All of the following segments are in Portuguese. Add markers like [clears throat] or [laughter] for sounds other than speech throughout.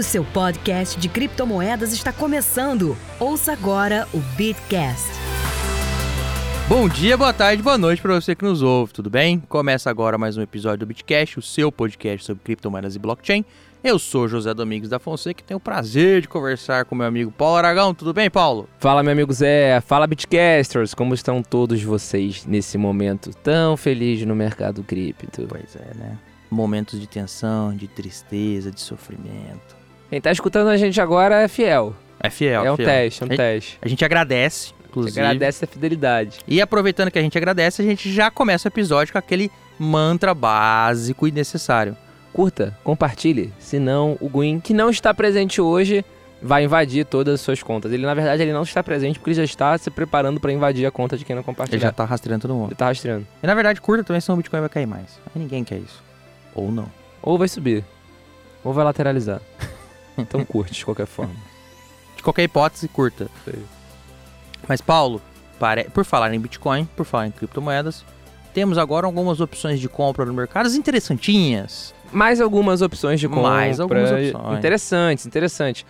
O seu podcast de criptomoedas está começando. Ouça agora o Bitcast. Bom dia, boa tarde, boa noite para você que nos ouve, tudo bem? Começa agora mais um episódio do Bitcast, o seu podcast sobre criptomoedas e blockchain. Eu sou José Domingos da Fonseca e tenho o prazer de conversar com meu amigo Paulo Aragão. Tudo bem, Paulo? Fala, meu amigo Zé. Fala, Bitcasters. Como estão todos vocês nesse momento tão feliz no mercado cripto? Pois é, né? Momentos de tensão, de tristeza, de sofrimento. Quem tá escutando a gente agora é fiel. É fiel, É um fiel. teste, é um A- teste. A gente agradece, inclusive. Agradece a fidelidade. E aproveitando que a gente agradece, a gente já começa o episódio com aquele mantra básico e necessário. Curta, compartilhe, senão o Gwyn, que não está presente hoje, vai invadir todas as suas contas. Ele, na verdade, ele não está presente porque ele já está se preparando para invadir a conta de quem não Ele compartilhar. já tá rastreando todo mundo. Ele tá rastreando. E na verdade, curta também, senão o Bitcoin vai cair mais. Aí ninguém quer isso. Ou não. Ou vai subir, ou vai lateralizar. [laughs] [laughs] Então curte, de qualquer forma. De qualquer hipótese, curta. Sei. Mas, Paulo, pare- por falar em Bitcoin, por falar em criptomoedas, temos agora algumas opções de compra no mercado interessantinhas. Mais algumas opções de compra. Mais algumas opções. Interessantes, interessantes.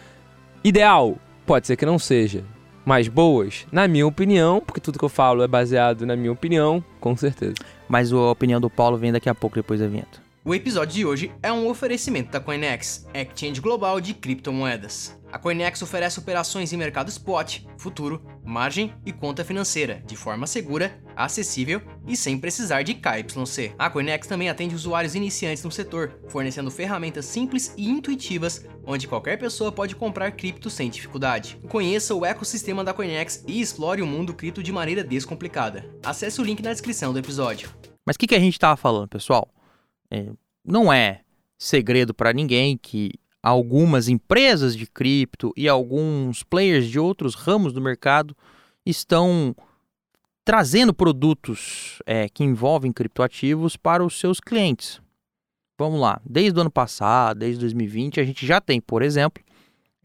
Ideal, pode ser que não seja. Mas boas, na minha opinião, porque tudo que eu falo é baseado na minha opinião, com certeza. Mas a opinião do Paulo vem daqui a pouco, depois da vinheta. O episódio de hoje é um oferecimento da Coinex, exchange global de criptomoedas. A Coinex oferece operações em mercado spot, futuro, margem e conta financeira, de forma segura, acessível e sem precisar de KYC. A Coinex também atende usuários iniciantes no setor, fornecendo ferramentas simples e intuitivas, onde qualquer pessoa pode comprar cripto sem dificuldade. Conheça o ecossistema da Coinex e explore o mundo cripto de maneira descomplicada. Acesse o link na descrição do episódio. Mas o que, que a gente tava falando, pessoal? É, não é segredo para ninguém que algumas empresas de cripto e alguns players de outros ramos do mercado estão trazendo produtos é, que envolvem criptoativos para os seus clientes. Vamos lá, desde o ano passado, desde 2020, a gente já tem, por exemplo,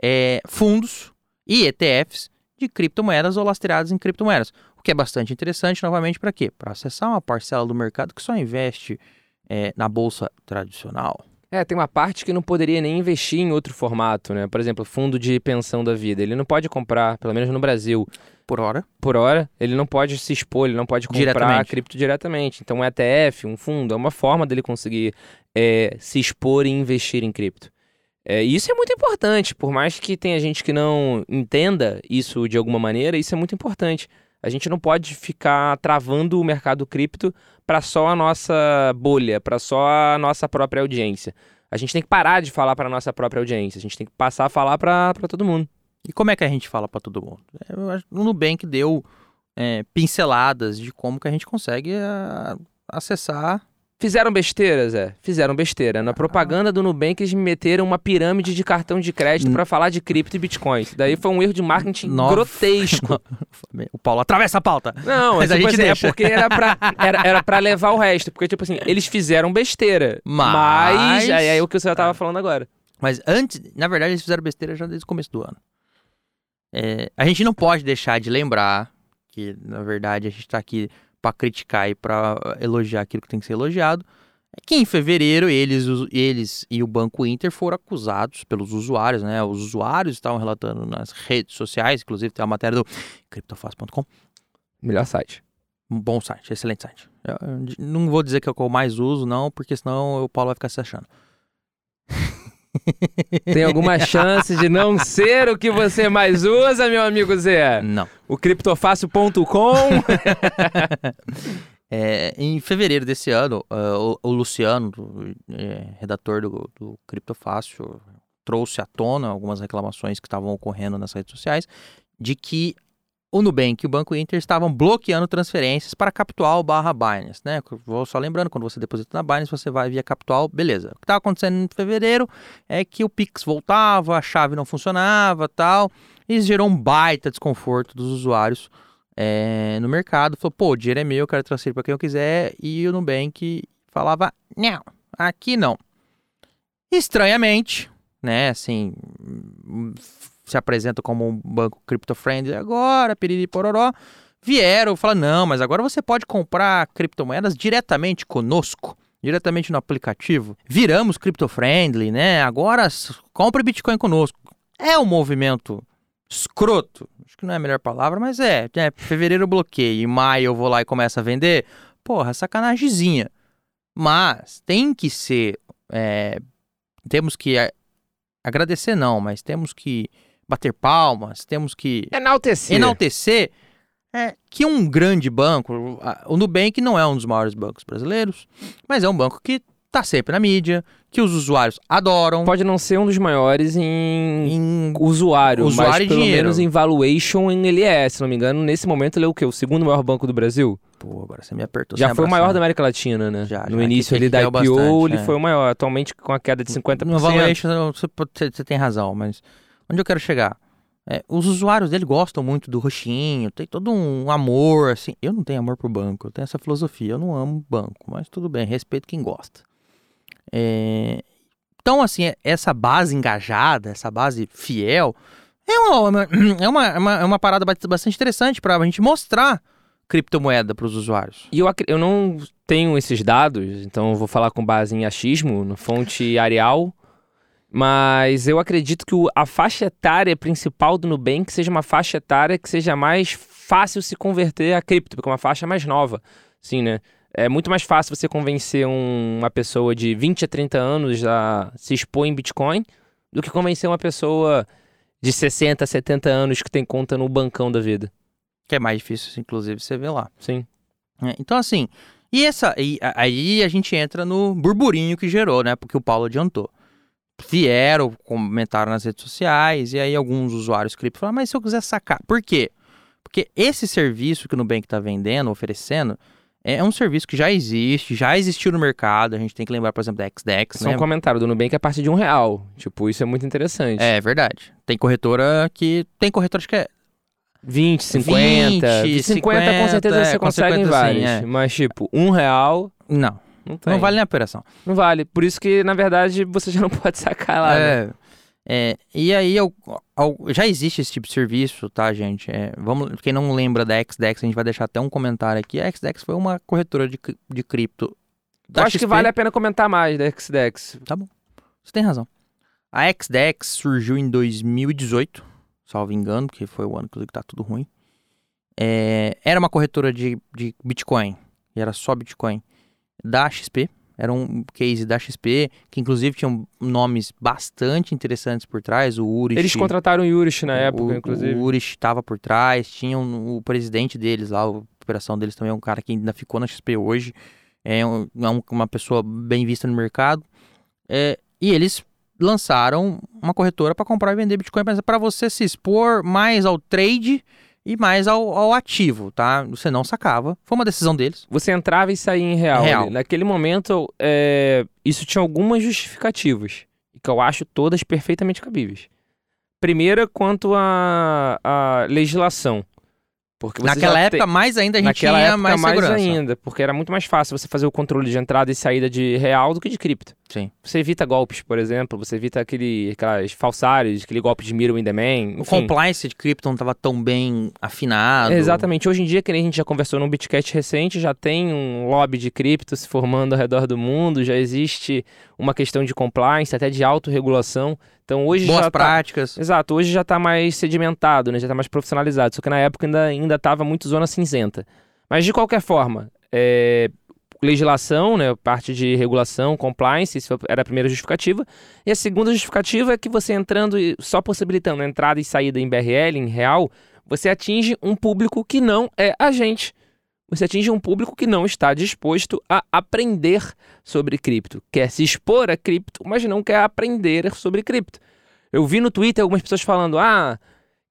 é, fundos e ETFs de criptomoedas ou lastreados em criptomoedas. O que é bastante interessante, novamente, para quê? Para acessar uma parcela do mercado que só investe é, na bolsa tradicional. É, tem uma parte que não poderia nem investir em outro formato, né? Por exemplo, fundo de pensão da vida. Ele não pode comprar, pelo menos no Brasil, Por hora. por hora, ele não pode se expor, ele não pode comprar Diretamente. cripto diretamente. Então, um ETF, um fundo, é uma forma dele conseguir é, se expor e investir em cripto. É, e isso é muito importante, por mais que tenha gente que não entenda isso de alguma maneira, isso é muito importante. A gente não pode ficar travando o mercado cripto para só a nossa bolha, para só a nossa própria audiência. A gente tem que parar de falar para a nossa própria audiência, a gente tem que passar a falar para todo mundo. E como é que a gente fala para todo mundo? É, que o Nubank deu é, pinceladas de como que a gente consegue a- acessar. Fizeram besteira, Zé? Fizeram besteira. Na propaganda do Nubank, eles meteram uma pirâmide de cartão de crédito para falar de cripto e bitcoin. Isso daí foi um erro de marketing Nossa. grotesco. [laughs] O Paulo atravessa a pauta. Não, Mas mas a tipo gente assim, é deixa. porque era pra, [laughs] era, era pra levar o resto. Porque, tipo assim, eles fizeram besteira. Mas- aí é o que você tava falando agora. Mas antes, na verdade, eles fizeram besteira já desde o começo do ano. É, a gente não pode deixar de lembrar que, na verdade, a gente tá aqui para criticar e para elogiar aquilo que tem que ser elogiado. É que em fevereiro eles, eles e o Banco Inter foram acusados pelos usuários, né? Os usuários estavam relatando nas redes sociais, inclusive tem a matéria do criptofácil.com. Melhor site. Um bom site, excelente site. Eu não vou dizer que é o que eu mais uso, não, porque senão o Paulo vai ficar se achando. Tem alguma [laughs] chance de não ser o que você mais usa, meu amigo Zé? Não. O criptofácil.com. [laughs] É, em fevereiro desse ano, ah, o, o Luciano, do- é, redator do, do Criptofácil, trouxe à tona algumas reclamações que estavam ocorrendo nas redes sociais de que o Nubank e o Banco Inter estavam bloqueando transferências para Capital barra Binance, né? Vou só lembrando, quando você deposita na Binance, você vai via Capital, beleza. O que estava acontecendo em fevereiro é que o Pix voltava, a chave não funcionava tal, e isso gerou um baita desconforto dos usuários é, no mercado. Falou, pô, o dinheiro é meu, eu quero transferir para quem eu quiser, e o Nubank falava, não, aqui não. Estranhamente, né, assim, se apresenta como um banco crypto-friendly agora, piriri pororó, vieram falar, não, mas agora você pode comprar criptomoedas diretamente conosco. diretamente no aplicativo. Viramos crypto-friendly, né? Agora compre Bitcoin conosco. É um movimento escroto. Acho que não é a melhor palavra, mas é. é fevereiro eu bloqueio, em maio eu vou lá e começo a vender. Porra, sacanagemzinha. Mas tem que ser. é, temos que é, agradecer, não, mas temos que bater palmas, temos que Enaltecer. enaltecer é que um grande banco, o Nubank não é um dos maiores bancos brasileiros, mas é um banco que tá sempre na mídia, que os usuários adoram. Pode não ser um dos maiores em Em... usuário, Usuário mas pelo dinheiro. menos em valuation ele é. Se não me engano, nesse momento ele é o quê? O segundo maior banco do Brasil? Pô, agora você me apertou. já foi o maior da. América Latina, né? Já, no já, início que- ali que da IPO, bastante, ele é. foi o maior. Atualmente com a queda de 50%. No valuation, você- você tem razão, mas onde eu quero chegar? É, os usuários dele gostam muito do roxinho, tem todo um amor, assim. Eu não tenho amor por banco, eu tenho essa filosofia, eu não amo banco, mas tudo bem, respeito quem gosta. É, Então, assim, é- essa base engajada, essa base fiel, é uma, é uma, [clears throat] é uma, é uma parada ba- bastante interessante para a gente mostrar criptomoeda para os usuários. E eu, eu não tenho esses dados, então vou falar com base em achismo, no fonte Arial. Mas eu acredito que o- a faixa etária principal do Nubank seja uma faixa etária que seja mais fácil se converter a cripto, porque é uma faixa mais nova. Sim, né? É muito mais fácil você convencer um- uma pessoa de 20 a 30 anos a se expor em Bitcoin do que convencer uma pessoa de 60, 70 anos que tem conta no bancão da vida. Que é mais difícil, inclusive, você vê lá. Sim. É, então, assim, e essa, e aí a gente entra no burburinho que gerou, né? Porque o Paulo adiantou. Vieram, comentaram nas redes sociais, e aí alguns usuários cripto falaram, mas se eu quiser sacar. Por quê? Porque esse serviço que o Nubank está vendendo, oferecendo, é um serviço que já existe, já existiu no mercado. A gente tem que lembrar, por exemplo, da XDEX, Só né? um comentário do Nubank é a partir de um real. Tipo, isso é muito interessante. É verdade. Tem corretora que. Tem corretora que é 20, 50. 20, 50, com certeza é, você consegue em 50 sim, vários. é. Mas, tipo, um real Não, não não vale nem a operação. Não vale. Por isso que, na verdade, você já não [laughs] pode sacar lá. né? É, é, e aí eu, ao- já existe esse tipo de serviço, tá, gente? É, vamos, quem não lembra da XDEX, a gente vai deixar até um comentário aqui. A XDEX foi uma corretora de, de cripto. Eu acho que XP. vale a pena comentar mais da XDEX. Você tem razão. A XDEX surgiu em 2018, salvo engano, que foi o ano que tá tudo ruim. É, era uma corretora de, de Bitcoin, e era só Bitcoin, da XP. Era um case da XP, que inclusive tinham nomes bastante interessantes por trás. O Urish. Eles contrataram o Yurish na época, o, inclusive. O Urish estava por trás, tinha um- o presidente deles lá, a operação deles também é um cara que ainda ficou na XP hoje. É, é um- uma pessoa bem vista no mercado. É, e eles lançaram uma corretora para comprar e vender Bitcoin, mas para você se expor mais ao trade e mais ao, ao ativo, tá? Você não sacava. Foi uma decisão deles. Você entrava e saía em real. Real. Naquele momento, é, isso tinha algumas justificativas. Que eu acho todas perfeitamente cabíveis. Primeira, quanto à à legislação. Porque Naquela época, tem- mais ainda, a gente Naquela tinha época, mais, mais, segurança. ainda, porque era muito mais fácil você fazer o controle de entrada e saída de real do que de cripto. Sim. Você evita golpes, por exemplo, você evita aquele, aquelas falsários, aquele golpe de mirror in the man. O enfim. compliance de cripto não estava tão bem afinado. Exatamente. Hoje em dia, que nem a gente já conversou num Bitcast recente, já tem um lobby de cripto se formando ao redor do mundo, já existe uma questão de compliance, até de autorregulação. Então hoje Boas já tá... práticas. Exato, hoje já está mais sedimentado, né? já está mais profissionalizado. Só que na época ainda ainda estava muito zona cinzenta. Mas de qualquer forma, é, legislação, né? parte de regulação, compliance, isso era a primeira justificativa. E a segunda justificativa é que você entrando, e só possibilitando entrada e saída em BRL, em real, você atinge um público que não é a gente. Você atinge um público que não está disposto a aprender sobre cripto. Quer se expor a cripto, mas não quer aprender sobre cripto. Eu vi no Twitter algumas pessoas falando: ah,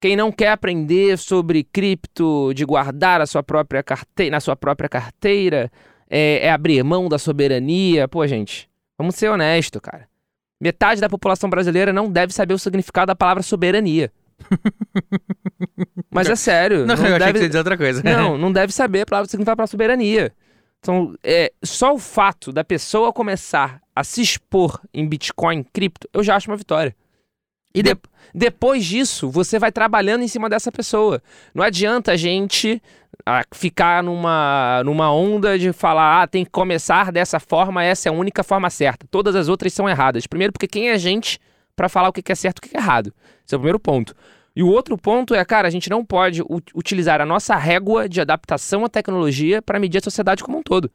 quem não quer aprender sobre cripto, de guardar a sua própria carteira, na sua própria carteira, é, é abrir mão da soberania. Pô, gente, vamos ser honestos, cara. Metade da população brasileira não deve saber o significado da palavra soberania. [laughs] Mas é sério. Não, não eu achei deve... que você dizer outra coisa. Não, [laughs] não deve saber a palavra significa para soberania. Então, é, só o fato da pessoa começar a se expor em Bitcoin, cripto, eu já acho uma vitória. E de- De- Depois disso, você vai trabalhando em cima dessa pessoa. Não adianta a gente ah, ficar numa, numa onda de falar, ah, tem que começar dessa forma, essa é a única forma certa. Todas as outras são erradas. Primeiro, porque quem é a gente pra falar o que é certo e o que é errado? Esse é o primeiro ponto. E o outro ponto é, cara, a gente não pode utilizar a nossa régua de adaptação à tecnologia para medir a sociedade como um todo.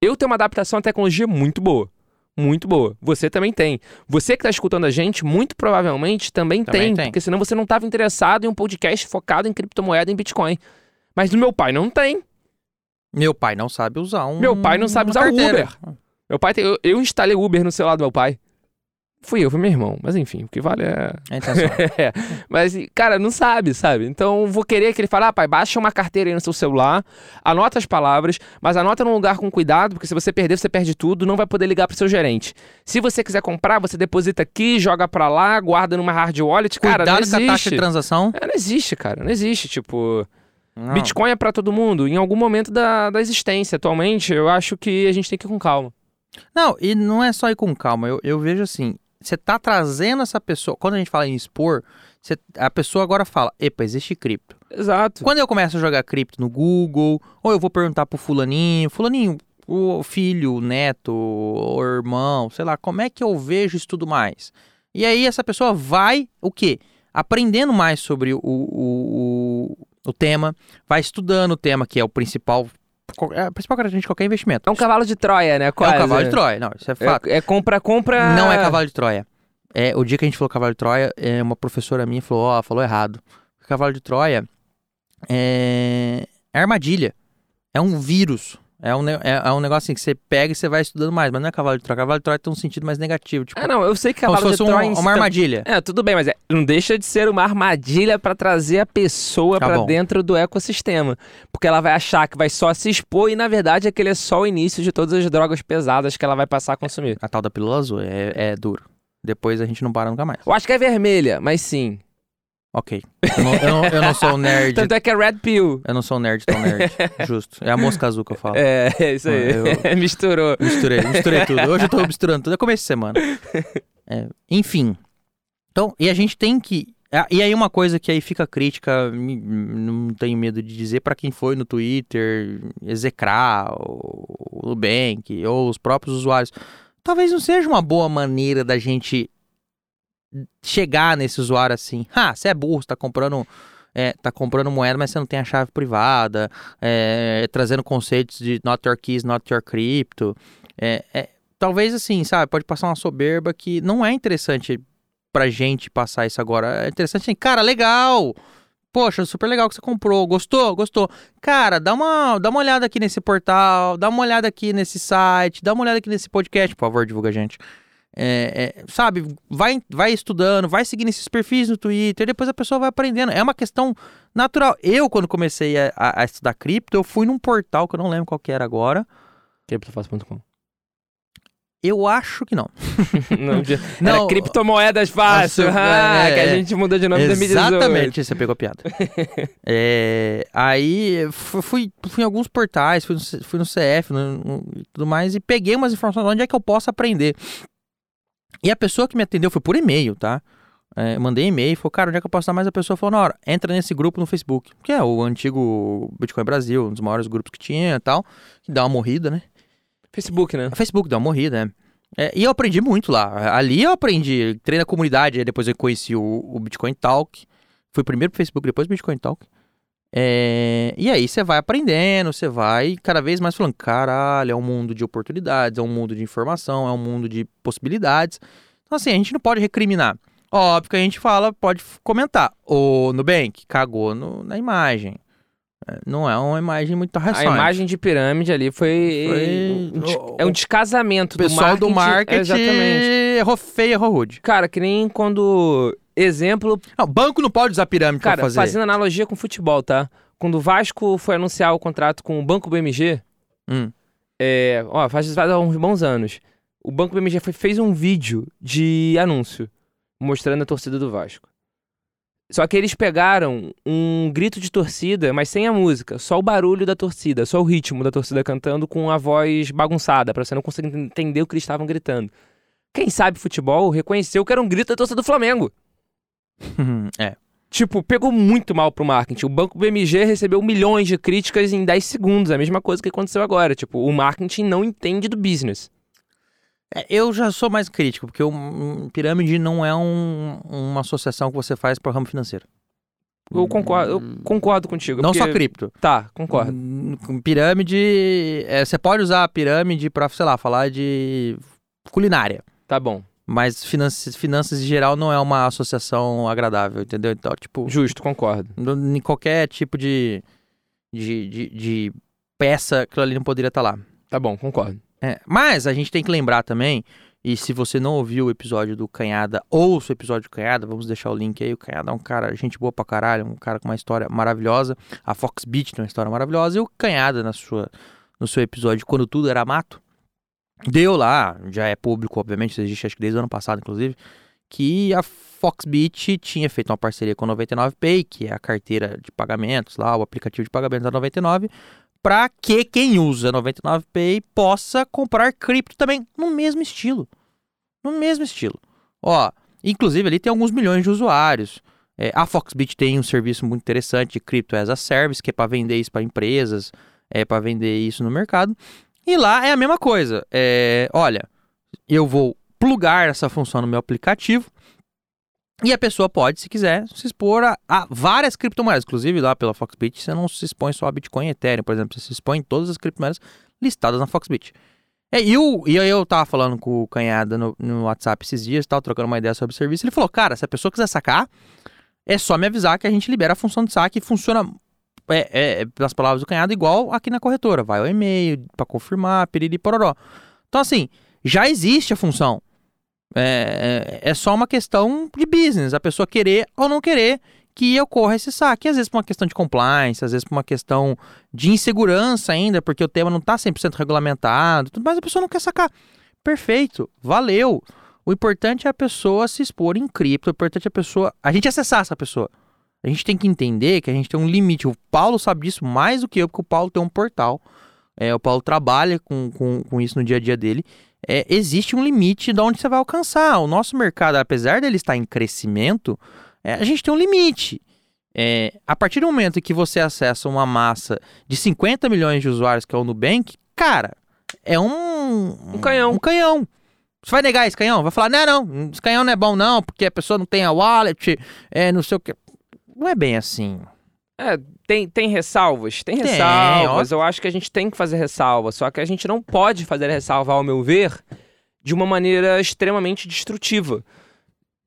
Eu tenho uma adaptação à tecnologia muito boa. Muito boa. Você também tem. Você que está escutando a gente, muito provavelmente também, Também tem, tem. Porque senão você não estava interessado em um podcast focado em criptomoeda e em Bitcoin. Mas do meu pai não tem. Meu pai não sabe usar um. Meu pai não sabe usar o carteira. Meu pai tem. Eu, eu instalei o Uber no celular do meu pai. Fui eu, foi meu irmão. Mas enfim, o que vale é. É intenção. [laughs] É, mas, cara, não sabe, sabe? Então, vou querer que ele fale, ah, pai, baixa uma carteira aí no seu celular, anota as palavras, mas anota num lugar com cuidado, porque se você perder, você perde tudo, não vai poder ligar pro seu gerente. Se você quiser comprar, você deposita aqui, joga pra lá, guarda numa hard wallet, cara, não Cuidado com a taxa existe. de transação. É, não existe, cara, não existe, tipo... Não. Bitcoin é pra todo mundo, em algum momento da, da existência. Atualmente, eu acho que a gente tem que ir com calma. Não, e não é só ir com calma. Eu, eu vejo assim, você tá trazendo essa pessoa. Quando a gente fala em expor, você- a pessoa agora fala: epa, existe cripto. Exato. Quando eu começo a jogar cripto no Google, ou eu vou perguntar pro fulaninho, fulaninho, o filho, o neto, o irmão, sei lá, como é que eu vejo isso tudo mais? E aí essa pessoa vai, o quê? Aprendendo mais sobre o, o, o, o tema, vai estudando o tema, que é o principal, é a principal característica de qualquer investimento. É um cavalo de Troia, né? É Quase. um cavalo de Troia, não, isso é fato. É, é compra, compra... Não é cavalo de Troia. É, o dia que a gente falou cavalo de Troia, é, uma professora minha falou, ó, falou errado. Cavalo de Troia é, é armadilha. É um vírus. É um, é, é um negócio assim que você pega e você vai estudando mais, mas não é cavalo de Troia. Cavalo de Troia tem um sentido mais negativo. Tipo, Ah, não, eu sei que cavalo de um- Troia... si uma armadilha. É, tudo bem, mas é- não deixa de ser uma armadilha pra trazer a pessoa Tá pra bom. dentro do ecossistema. Porque ela vai achar que vai só se expor e, na verdade, aquele é só o início de todas as drogas pesadas que ela vai passar a consumir. A tal da pílula azul é, é duro. Depois a gente não para nunca mais. Eu acho que é vermelha, mas sim. Ok. Eu não, eu não- eu não sou um nerd. [laughs] Tanto é que é Red Pill. Eu não sou um nerd tão nerd. [laughs] Justo. É a mosca azul que eu falo. É, é isso aí. Eu- [laughs] Misturou. Misturei, misturei tudo. Hoje eu tô misturando tudo. É começo de semana. É, enfim. Então, e a gente tem que. ah, E aí, uma coisa que aí fica crítica, não tenho medo de dizer, pra quem foi no Twitter execrar o Nubank ou os próprios usuários. Talvez não seja uma boa maneira da gente chegar nesse usuário assim. Ah, você é burro, você tá comprando. É, tá comprando moeda, mas você não tem a chave privada, é, trazendo conceitos de not your keys, not your crypto. É, é, talvez assim, sabe, pode passar uma soberba que não é interessante pra gente passar isso agora. É interessante assim, cara, legal! Poxa, super legal que você comprou. Gostou? Gostou. Cara, dá uma, dá uma olhada aqui nesse portal, dá uma olhada aqui nesse site, dá uma olhada aqui nesse podcast, por favor, divulga a gente. É, é, sabe, vai, vai estudando, vai seguindo esses perfis no Twitter, depois a pessoa vai aprendendo. É uma questão natural. Eu, quando comecei a, a- estudar cripto, eu fui num portal que eu não lembro qual que era agora. Criptofácil.com. Eu acho que não. [laughs] Não, [laughs] Não, criptomoedas fácil. Nossa, ah, é, que a é. gente mudou de nome em 2018. Exatamente, você pegou a piada. [laughs] É, aí fu- fui, fui em alguns portais, fui no, fui no CF e tudo mais, e peguei umas informações onde é que eu posso aprender. E a pessoa que me atendeu foi por e-mail, tá? É, mandei e-mail, falou, cara, onde é que eu posso dar mais? A pessoa falou, na hora, entra nesse grupo no Facebook, que é o antigo Bitcoin Brasil, um dos maiores grupos que tinha e tal, que dá uma morrida, né? Facebook, né? O Facebook dá uma morrida, né? É, e eu aprendi muito lá. Ali eu aprendi, entrei na comunidade, aí depois eu conheci o, o Bitcoin Talk. Fui primeiro pro Facebook, depois pro Bitcoin Talk. É, e aí você vai aprendendo, você vai cada vez mais falando, caralho, é um mundo de oportunidades, é um mundo de informação, é um mundo de possibilidades. Então assim, a gente não pode recriminar. Óbvio que a gente fala, pode comentar. O Nubank cagou no- na imagem. É, Não é uma imagem muito A racional. imagem de pirâmide ali foi. Foi- um des- o- É um descasamento O pessoal do do marketing. marketing Exatamente. errou feio, errou rude. Cara, que nem quando. Exemplo, Não, banco não pode usar pirâmide cara, pra fazer. fazendo analogia com futebol, tá? Quando o Vasco foi anunciar o contrato com o Banco BMG, Hum. é, ó, faz, faz uns bons anos. O Banco BMG foi- fez um vídeo de anúncio mostrando a torcida do Vasco. Só que eles pegaram um grito de torcida, mas sem a música, só o barulho da torcida, só o ritmo da torcida cantando com a voz bagunçada, pra você não conseguir entender o que eles estavam gritando. Quem sabe futebol reconheceu que era um grito da torcida do Flamengo. [laughs] é. Tipo, pegou muito mal pro marketing. O banco BMG recebeu milhões de críticas em 10 segundos. A mesma coisa que aconteceu agora. Tipo, o marketing não entende do business. É, Eu já sou mais crítico, porque o um, pirâmide não é um- uma associação que você faz para o ramo financeiro. Eu concordo, eu concordo contigo. Não porque- só cripto. Tá, concordo. Hum, Pirâmide. é, você pode usar a pirâmide para, sei lá, falar de culinária. Tá bom. Mas finanças, finanças em geral não é uma associação agradável, entendeu? Então, tipo, Justo, concordo. em qualquer tipo de, de, de, de peça, aquilo ali não poderia estar lá. Tá bom, concordo. É, mas a gente tem que lembrar também, e se você não ouviu o episódio do Canhada, ouça o episódio do Canhada, vamos deixar o link aí. O Canhada é um cara, gente boa pra caralho, um cara com uma história maravilhosa. A Foxbeat tem uma história maravilhosa. E o Canhada, na sua, no seu episódio Quando Tudo Era Mato, deu lá, já é público, obviamente, isso existe acho que desde o ano passado, inclusive, que a Foxbit tinha feito uma parceria com a 99Pay, que é a carteira de pagamentos lá, o aplicativo de pagamentos da 99, para que quem usa 99Pay possa comprar cripto também no mesmo estilo. No mesmo estilo. Ó, inclusive ali tem alguns milhões de usuários. É, a Foxbit tem um serviço muito interessante de cripto as a service, que é para vender isso para empresas, é para vender isso no mercado. E lá é a mesma coisa. É, olha, eu vou plugar essa função no meu aplicativo e a pessoa pode, se quiser, se expor a, a várias criptomoedas. Inclusive, lá pela Foxbit, você não se expõe só a Bitcoin e Ethereum, por exemplo. Você se expõe todas as criptomoedas listadas na Foxbit. É, e, o, e eu tava falando com o Canhada no, no WhatsApp esses dias, tava trocando uma ideia sobre o serviço. Ele falou, cara, se a pessoa quiser sacar, é só me avisar que a gente libera a função de saque e funciona, é, é, pelas palavras do Canhada, igual aqui na corretora. Vai o e-mail pra confirmar, piriri pororó. Então, assim, já existe a função. É, é, é só uma questão de business, a pessoa querer ou não querer que ocorra esse saque. Às vezes por uma questão de compliance, às vezes por uma questão de insegurança ainda, porque o tema não está 100% regulamentado, mas a pessoa não quer sacar. Perfeito, valeu. O importante é a pessoa se expor em cripto, o importante é a pessoa, a gente acessar essa pessoa. A gente tem que entender que a gente tem um limite. O Paulo sabe disso mais do que eu, porque o Paulo tem um portal. É, o Paulo trabalha com, com, com isso no dia a dia dele. É, existe um limite de onde você vai alcançar. O nosso mercado, apesar dele estar em crescimento, é, a gente tem um limite. É, a partir do momento em que você acessa uma massa de 50 milhões de usuários, que é o Nubank, cara, é um. Um canhão. Um canhão. Você vai negar esse canhão? Vai falar, não, não, esse canhão não é bom, não, porque a pessoa não tem a wallet, é não sei o que. Não é bem assim. É, tem, tem ressalvas? Tem Tem, ressalvas. Eu acho que a gente tem que fazer ressalvas. Só que a gente não pode fazer ressalva, ao meu ver, de uma maneira extremamente destrutiva.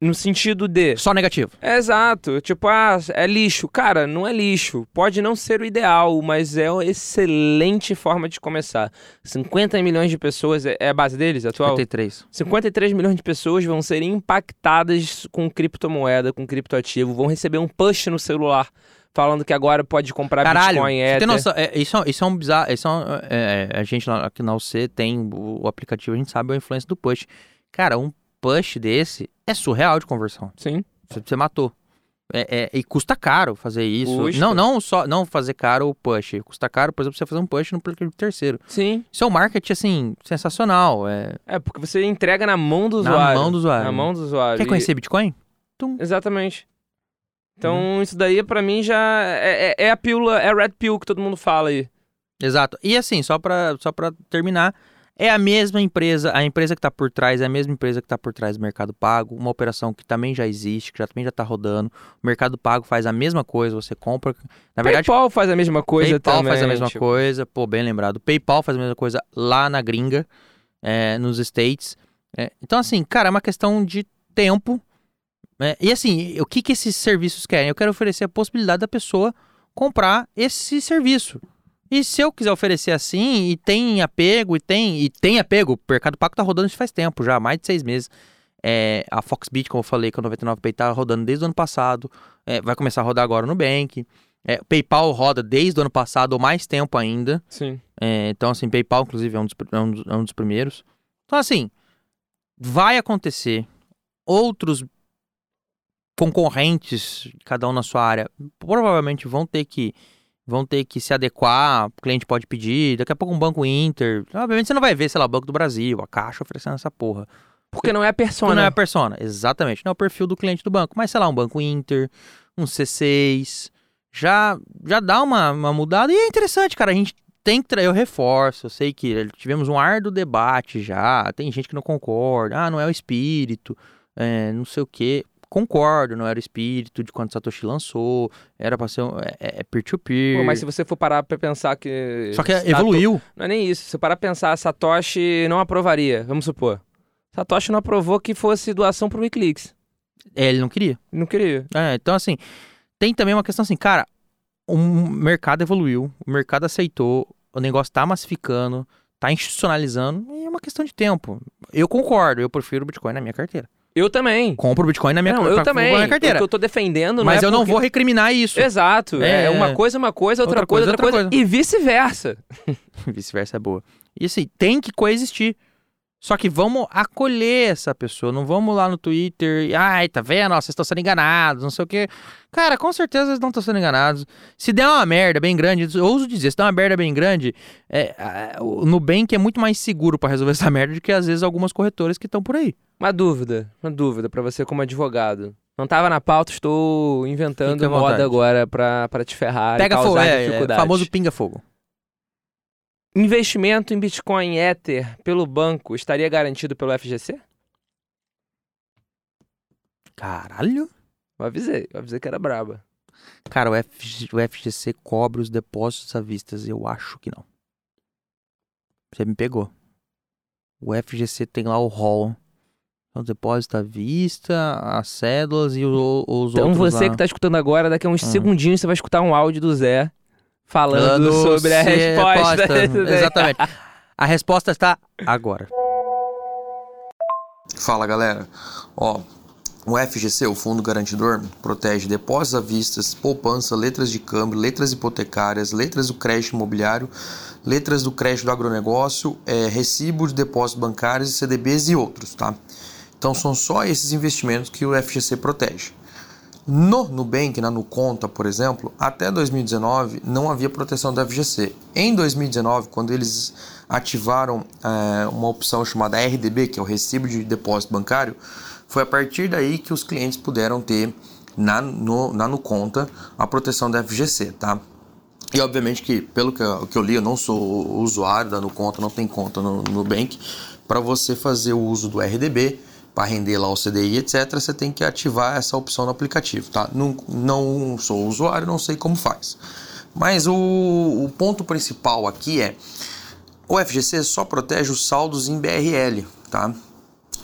No sentido de. Só negativo. Exato. Tipo, ah, é lixo. Cara, não é lixo. Pode não ser o ideal, mas é uma excelente forma de começar. 50 milhões de pessoas é é a base deles, atual? 53. 53 milhões de pessoas vão ser impactadas com criptomoeda, com criptoativo, vão receber um push no celular falando que agora pode comprar Caralho, Bitcoin, você Ether. tem noção, é, isso, é- isso é um bizarro, isso é um- é, é, a gente lá aqui na UC tem o, o aplicativo, a gente sabe a influência do push. Cara, um push desse é surreal de conversão. Sim. Você, você matou. É, é- e custa caro fazer isso. Custa. Não, não só não fazer caro o push. Custa caro, por exemplo, você fazer um push no aplicativo terceiro. Sim. Isso é um marketing, assim, sensacional. É, É, porque você entrega na mão do Na usuário. mão do usuário. Na mão do usuário. Quer E- conhecer Bitcoin? Exatamente. Então, Uhum. isso daí, pra mim, já é, é- é a pílula, é a red pill que todo mundo fala aí. Exato. E assim, só pra, só pra terminar, é a mesma empresa, a empresa que tá por trás é a mesma empresa que tá por trás do Mercado Pago, uma operação que também já existe, que já, também já tá rodando. O Mercado Pago faz a mesma coisa, você compra. Na verdade, PayPal faz a mesma coisa PayPal também. faz a mesma tipo, coisa, pô, bem lembrado. PayPal faz a mesma coisa lá na gringa, é, nos States. É, então, assim, cara, é uma questão de tempo. né? E assim, o que, que esses serviços querem? Eu quero oferecer a possibilidade da pessoa comprar esse serviço. E se eu quiser oferecer assim, e tem apego, e tem, e tem apego, o Mercado Pago tá rodando isso faz tempo já, mais de seis meses. É, a Foxbit, como eu falei, que é o 99Pay tá rodando desde o ano passado. É, vai começar a rodar agora no Bank. É, PayPal roda desde o ano passado ou mais tempo ainda. Sim. É, então, assim, PayPal, inclusive, é um, dos, é um dos- é um dos primeiros. Então, assim, vai acontecer. Outros concorrentes, cada um na sua área, provavelmente vão ter que vão ter que se adequar. O cliente pode pedir. Daqui a pouco um banco Inter. Obviamente você não vai ver, sei lá, o Banco do Brasil, a Caixa oferecendo essa porra. Porque não é a persona. Não é a persona, exatamente. Não é o perfil do cliente do banco. Mas, sei lá, um banco Inter, um C6, já, já dá uma, uma mudada. E é interessante, cara. A gente tem que trazer, eu reforço. Eu sei que tivemos um árduo debate já. Tem gente que não concorda. Ah, não é o espírito, é, não sei o quê. Concordo, não era o espírito de quando Satoshi lançou, era pra ser um, é, é peer-to-peer. Pô, mas se você for parar pra pensar que. Só que Sato- evoluiu. Não é nem isso. Se você parar pra pensar, Satoshi não aprovaria, vamos supor. Satoshi não aprovou que fosse doação pro Wikileaks. É, ele não queria. Não queria. É, então, assim, tem também uma questão assim, cara, o mercado evoluiu, o mercado aceitou, o negócio tá massificando, tá institucionalizando, e é uma questão de tempo. Eu concordo, eu prefiro o Bitcoin na minha carteira. Eu também. Compro o Bitcoin na minha, não, pra- eu também. na minha carteira. O que eu tô defendendo não Mas é eu não porque- vou recriminar isso. Exato. É, É. uma coisa, uma coisa, outra, Outra coisa, coisa, outra outra coisa. E vice-versa. [laughs] Vice-versa é boa. E assim, tem que coexistir. Só que vamos acolher essa pessoa, não vamos lá no Twitter e, ai, tá vendo? Ó, vocês estão sendo enganados, não sei o quê. Cara, com certeza eles não estão sendo enganados. Se der uma merda bem grande, eu ouso dizer, se der uma merda bem grande, é, a- o Nubank é muito mais seguro pra resolver [laughs] essa merda do que às vezes algumas corretoras que estão por aí. Uma dúvida, uma dúvida pra você como advogado. Não tava na pauta, estou inventando Fica moda agora pra, pra te ferrar Pega e fogo, é, é, famoso pinga-fogo. Investimento em Bitcoin Ether pelo banco estaria garantido pelo FGC? Caralho? Eu avisei, eu avisei que era braba. Cara, o, o FGC cobre os depósitos à vista. Eu acho que não. Você me pegou. O FGC tem lá o hall. Os depósitos à vista, as cédulas e o- os Então outros você lá. que tá escutando agora, daqui a uns Hum. segundinhos você vai escutar um áudio do Zé falando Dando sobre a se- resposta. resposta. Exatamente. A resposta está agora. Fala galera, ó, o FGC, o Fundo Garantidor, protege depósitos à vista, poupança, letras de câmbio, letras hipotecárias, letras do crédito imobiliário, letras do crédito do agronegócio, é, recibo de depósitos bancários, CDBs e outros, tá? Então são só esses investimentos que o FGC protege. No Nubank, na Nuconta, por exemplo, até 2019 não havia proteção do FGC. Em 2019, quando eles ativaram eh, uma opção chamada RDB, que é o Recibo de Depósito Bancário, foi a partir daí que os clientes puderam ter na, no, na Nuconta a proteção da FGC, tá? E obviamente que, pelo que eu, que eu li, eu não sou usuário da Nuconta, não tem conta no Nubank. Para você fazer o uso do RDB, para render lá o CDI, etc., você tem que ativar essa opção no aplicativo, tá? Não, não sou usuário, não sei como faz. Mas o, o ponto principal aqui é o FGC só protege os saldos em BRL, tá?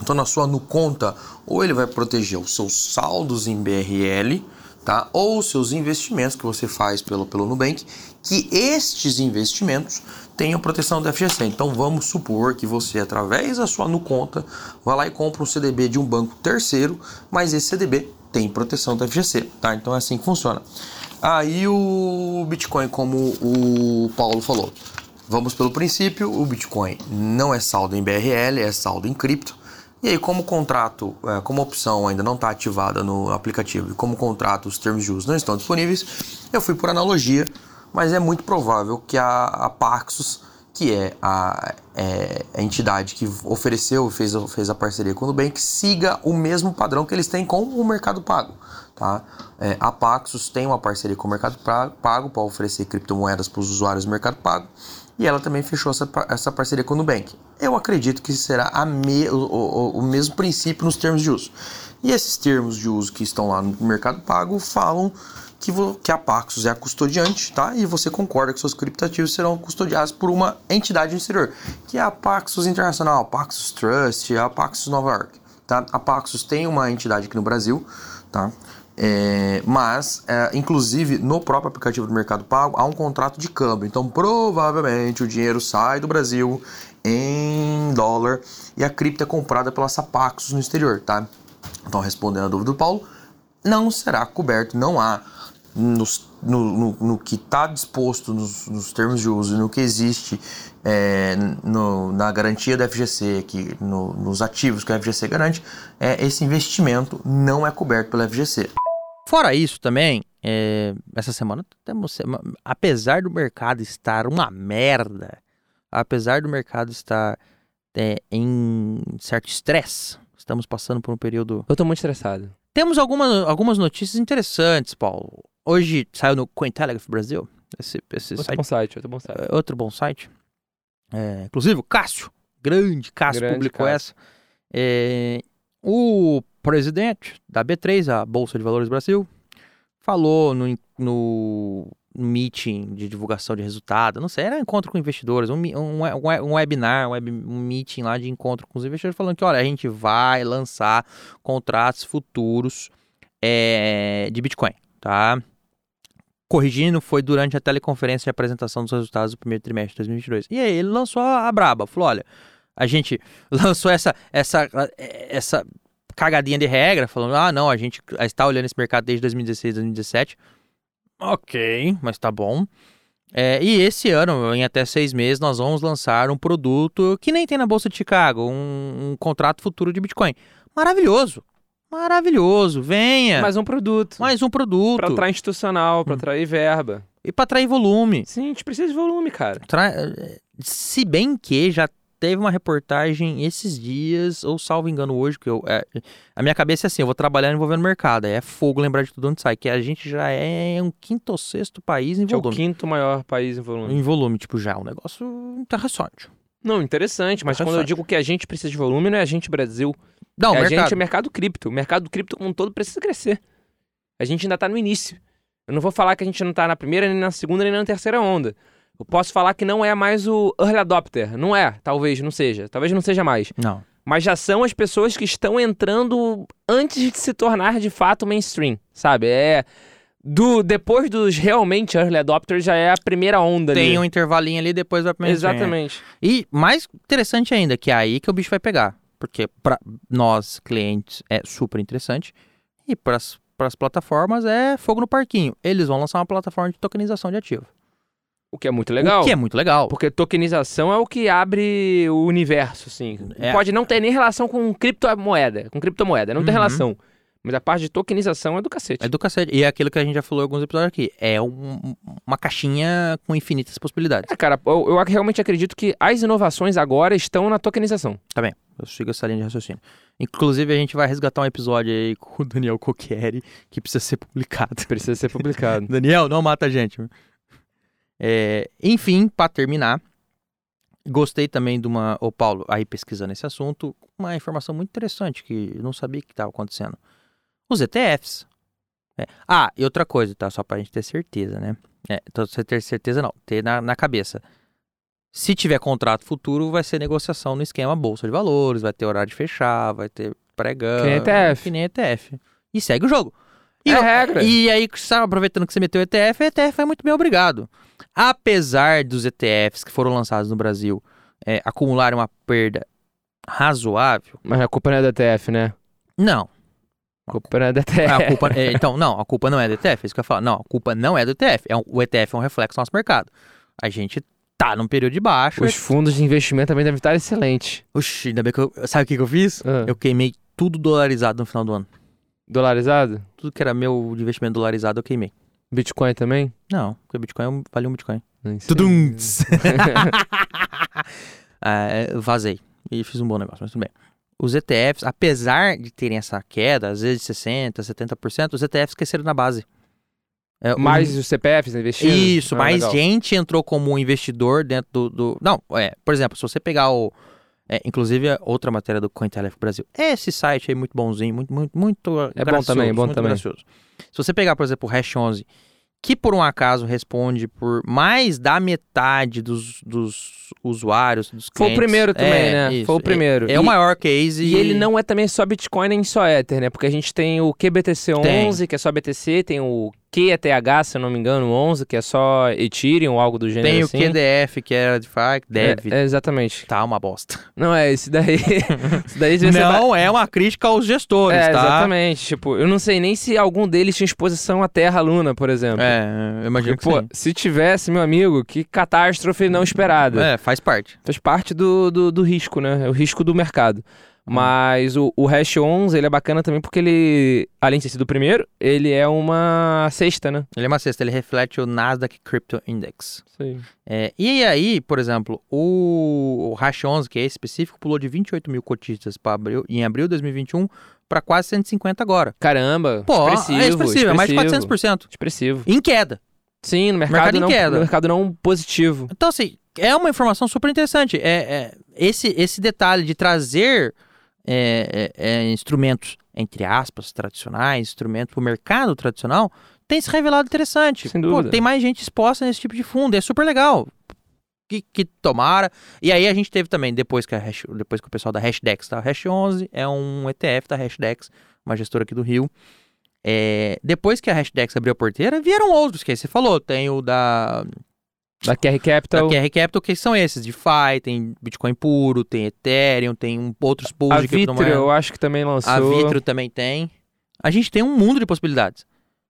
Então na sua no conta, ou ele vai proteger os seus saldos em BRL, tá? Ou seus investimentos que você faz pelo, pelo Nubank, que estes investimentos tenham proteção do FGC. Então vamos supor que você, através da sua no conta, vai lá e compra um CDB de um banco terceiro, mas esse CDB tem proteção do FGC, tá? Então é assim que funciona. Aí o Bitcoin, como o Paulo falou, Vamos pelo princípio, o Bitcoin não é saldo em BRL, é saldo em cripto. E aí, como o contrato, é, como opção ainda não está ativada no aplicativo e como o contrato, os termos de uso não estão disponíveis, eu fui por analogia, mas é muito provável que a, a Paxos, que é a, é a entidade que ofereceu e fez, fez a parceria com o Nubank, siga o mesmo padrão que eles têm com o Mercado Pago. Tá? É, a Paxos tem uma parceria com o Mercado Pago para oferecer criptomoedas para os usuários do Mercado Pago e ela também fechou essa, essa parceria com o Nubank. Eu acredito que será me, o, o, o, mesmo princípio nos termos de uso. E esses termos de uso que estão lá no Mercado Pago falam que, vo, que a Paxos é a custodiante, tá? E você concorda que seus criptativos serão custodiados por uma entidade exterior, que é a Paxos Internacional, a Paxos Trust, a Paxos Nova York, tá? A Paxos tem uma entidade aqui no Brasil, tá? É, mas, é, inclusive, no próprio aplicativo do Mercado Pago há um contrato de câmbio. Então, provavelmente o dinheiro sai do Brasil em dólar e a cripto é comprada pela Sapaxos no exterior, tá? Então, respondendo a dúvida do Paulo, não será coberto, não há nos, no, no, no, que está disposto nos, nos, termos de uso, no que existe é, no, na garantia da FGC, nos ativos que a FGC garante, é, esse investimento não é coberto pela FGC. Fora isso também, é, essa semana temos, apesar do mercado estar uma merda, apesar do mercado estar é, em certo estresse. Estamos passando por um período. Eu tô muito estressado. Temos algumas, algumas notícias interessantes, Paulo. Hoje saiu no Cointelegraph Brasil, esse, esse Outro site, bom site, outro bom site. é, outro bom site. É, inclusive, o Cássio, grande Cássio, Grande publicou Cássio. essa. É, o presidente da B3, a Bolsa de Valores Brasil, falou no, no, meeting de divulgação de resultado, não sei, era encontro com investidores, um, um, um we- webinar, um, web- um meeting lá de encontro com os investidores, falando que, olha, a gente vai lançar contratos futuros é, de Bitcoin, tá? Corrigindo, foi durante a teleconferência de apresentação dos resultados do primeiro trimestre de 2022. E aí ele lançou a braba, falou, olha, a gente [laughs] lançou essa, essa, essa cagadinha de regra, falando, ah, não, a gente está olhando esse mercado desde 2016, 2017. Ok, mas tá bom. É, e esse ano, em até seis meses, nós vamos lançar um produto que nem tem na Bolsa de Chicago, um, um contrato futuro de Bitcoin. Maravilhoso, maravilhoso, venha. Mais um produto. Mais um produto. Pra atrair institucional, pra atrair verba. E para atrair volume. Sim, a gente precisa de volume, cara. Tra- Se bem que já teve uma reportagem esses dias, ou salvo engano hoje, que eu, é, a minha cabeça é assim, eu vou trabalhar envolvendo o mercado, é fogo lembrar de tudo onde sai, que a gente já é um quinto ou sexto país em Que é o volume. quinto maior país em volume. Em volume, tipo, já é um negócio interessante. Não, interessante, mas quando eu digo que a gente precisa de volume, não é a gente Brasil. Não, é a mercado. gente é mercado cripto. O mercado cripto como um todo precisa crescer. A gente ainda tá no início. Eu não vou falar que a gente não tá na primeira, nem na segunda, nem na terceira onda. Eu posso falar que não é mais o early adopter. Não é, talvez não seja. Talvez não seja mais. Não. Mas já são as pessoas que estão entrando antes de se tornar de fato mainstream, sabe? É do depois dos realmente early adopters já é a primeira onda Tem ali. um intervalinho ali, depois pra mainstream. Exatamente. E mais interessante ainda, que é aí que o bicho vai pegar. Porque para nós, clientes, é super interessante. E para as plataformas é fogo no parquinho. Eles vão lançar uma plataforma de tokenização de ativo. O que é muito legal. O que é muito legal. Porque tokenização é o que abre o universo, assim. É. Pode não ter nem relação com criptomoeda, com criptomoeda, não tem Uhum. relação. Mas a parte de tokenização é do cacete. É do cacete. E é aquilo que a gente já falou em alguns episódios aqui. É um- uma caixinha com infinitas possibilidades. É, cara, eu, eu realmente acredito que as inovações agora estão na tokenização. Tá bem. Eu sigo essa linha de raciocínio. Inclusive, a gente vai resgatar um episódio aí com o Daniel Coquieri, que precisa ser publicado. Precisa ser publicado. [laughs] Daniel, não mata a gente. É, enfim, para terminar, gostei também de uma. Ô, Paulo, aí pesquisando esse assunto, uma informação muito interessante que eu não sabia que estava acontecendo. Os ETFs. É, Ah, e outra coisa, tá? Só pra gente ter certeza, né? É, então, você ter certeza não, ter na, na cabeça. Se tiver contrato futuro, vai ser negociação no esquema Bolsa de Valores, vai ter horário de fechar, vai ter pregão. Que nem ETF. Que nem ETF. E segue o jogo. E, É regra. e aí, sabe, aproveitando que você meteu o ETF, o ETF é muito bem obrigado. Apesar dos ETFs que foram lançados no Brasil é, acumularem uma perda razoável, Mas a culpa não é da ETF, né? não. A culpa não é da ETF. A culpa, é, então, não, a culpa não é do ETF, é isso que eu ia falar. Não, a culpa não é do ETF. É um- o ETF é um reflexo do nosso mercado. A gente tá num período de baixo. Os fundos de investimento também devem estar excelentes. Oxi, ainda bem que eu. Sabe o que, que eu fiz? Ah, Eu queimei tudo dolarizado no final do ano. Dolarizado? Tudo que era meu de investimento dolarizado eu queimei. Bitcoin também? Não, porque Bitcoin é um- vale um Bitcoin. Tudum! [laughs] É, vazei. E fiz um bom negócio, mas tudo bem. Os ETFs, apesar de terem essa queda, às vezes de 60%, 70%, os ETFs cresceram na base. É, Mais os CPFs investindo? Isso, Ah, mais legal. gente entrou como investidor dentro do. do- Não, é, por exemplo, se você pegar o. é, inclusive, a outra matéria do Cointelegraph Brasil. Esse site aí muito bonzinho, muito, muito, muito É bom gracioso, também, bom muito também. gracioso. Se você pegar, por exemplo, o Hash 11, que por um acaso responde por mais da metade dos, dos usuários, dos Foi o clientes. primeiro também, É, né? isso. Foi o primeiro. É, é o maior case. E ele não é também só Bitcoin nem só Ether, né? Porque a gente tem o QBTC11, que é só BTC, tem o QETH, se eu não me engano, 11, que é só Ethereum ou algo do gênero Tem assim. o QDF, que era DeFi, Dev. É, é, exatamente. Tá uma bosta. Não, é, esse daí... [laughs] esse daí Não é uma crítica aos gestores, É, tá? exatamente. Tipo, eu não sei nem se algum deles tinha exposição à Terra-Luna, por exemplo. É, eu imagino Porque, que pô, se tivesse, meu amigo, que catástrofe não sim. esperada. É, faz parte. Faz parte do, do, do risco, né? É o risco do mercado. Mas o, o Hash 11, ele é bacana também porque ele, além de ter sido o primeiro, ele é uma cesta, né? Ele é uma cesta, ele reflete o Nasdaq Crypto Index. Aí. É, e aí, por exemplo, o, o Hash 11, que é esse específico, pulou de 28 mil cotistas pra abril, em abril de 2021 para quase 150 agora. Caramba, Pô, expressivo, é expressivo, é mais de 400%. Expressivo. Em queda. Sim, no mercado, Mercado em não, queda. no mercado não positivo. Então, assim, é uma informação super interessante. É, é- esse, esse detalhe de trazer é, é, é, instrumentos, entre aspas, tradicionais, instrumentos para o mercado tradicional, tem se revelado interessante. Sem Pô, dúvida. tem mais gente exposta nesse tipo de fundo, é super legal. Que, que tomara. E aí a gente teve também, depois que, a Hash- depois que o pessoal da Hashdex, tá? Hash 11 é um ETF da Hashdex, uma gestora aqui do Rio. É, depois que a Hashdex abriu a porteira, vieram outros, que aí você falou. Tem o da Da QR Capital, da QR Capital, que são esses, DeFi, tem Bitcoin puro, tem Ethereum, tem um- outros pools a de Vitro, eu acho que também lançou. A Vitro também tem. A gente tem um mundo de possibilidades.